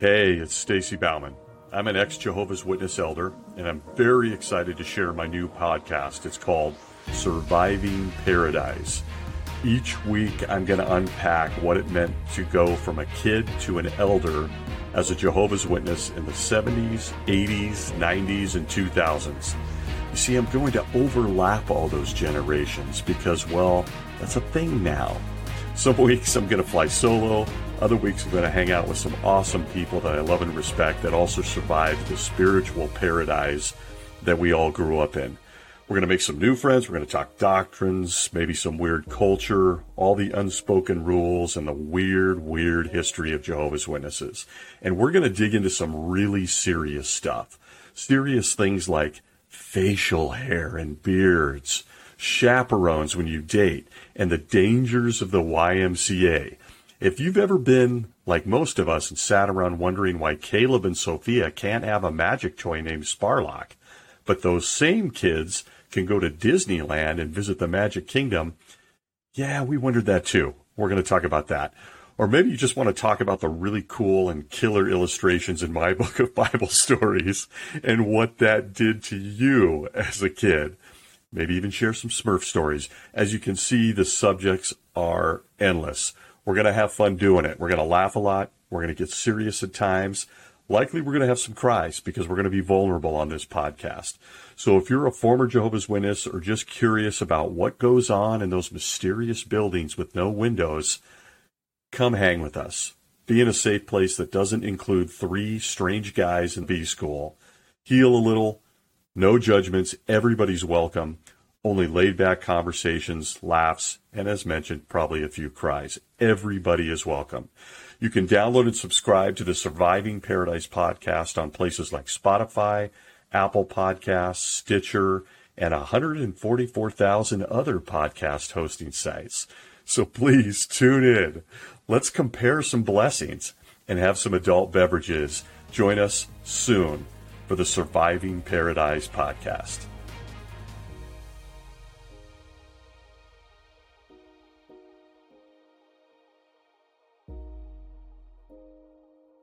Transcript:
Hey, it's Stacy Bauman. I'm an ex Jehovah's Witness elder, and I'm very excited to share my new podcast. It's called Surviving Paradise. Each week, I'm going to unpack what it meant to go from a kid to an elder as a Jehovah's Witness in the 70s, 80s, 90s, and 2000s. You see, I'm going to overlap all those generations because, well, that's a thing now. Some weeks I'm going to fly solo. Other weeks I'm going to hang out with some awesome people that I love and respect that also survived the spiritual paradise that we all grew up in. We're going to make some new friends. We're going to talk doctrines, maybe some weird culture, all the unspoken rules, and the weird, weird history of Jehovah's Witnesses. And we're going to dig into some really serious stuff. Serious things like facial hair and beards, chaperones when you date, and the dangers of the YMCA. If you've ever been like most of us and sat around wondering why Caleb and Sophia can't have a magic toy named Sparlock, but those same kids can go to Disneyland and visit the Magic Kingdom, yeah, we wondered that too. We're going to talk about that. Or maybe you just want to talk about the really cool and killer illustrations in my book of Bible stories and what that did to you as a kid maybe even share some Smurf stories. As you can see, the subjects are endless. We're going to have fun doing it. We're going to laugh a lot. We're going to get serious at times. Likely, we're going to have some cries because we're going to be vulnerable on this podcast. So, if you're a former Jehovah's Witness or just curious about what goes on in those mysterious buildings with no windows, come hang with us. Be in a safe place that doesn't include three strange guys in B school. Heal a little, no judgments. Everybody's welcome. Only laid back conversations, laughs, and as mentioned, probably a few cries. Everybody is welcome. You can download and subscribe to the Surviving Paradise podcast on places like Spotify, Apple Podcasts, Stitcher, and 144,000 other podcast hosting sites. So please tune in. Let's compare some blessings and have some adult beverages. Join us soon for the Surviving Paradise podcast.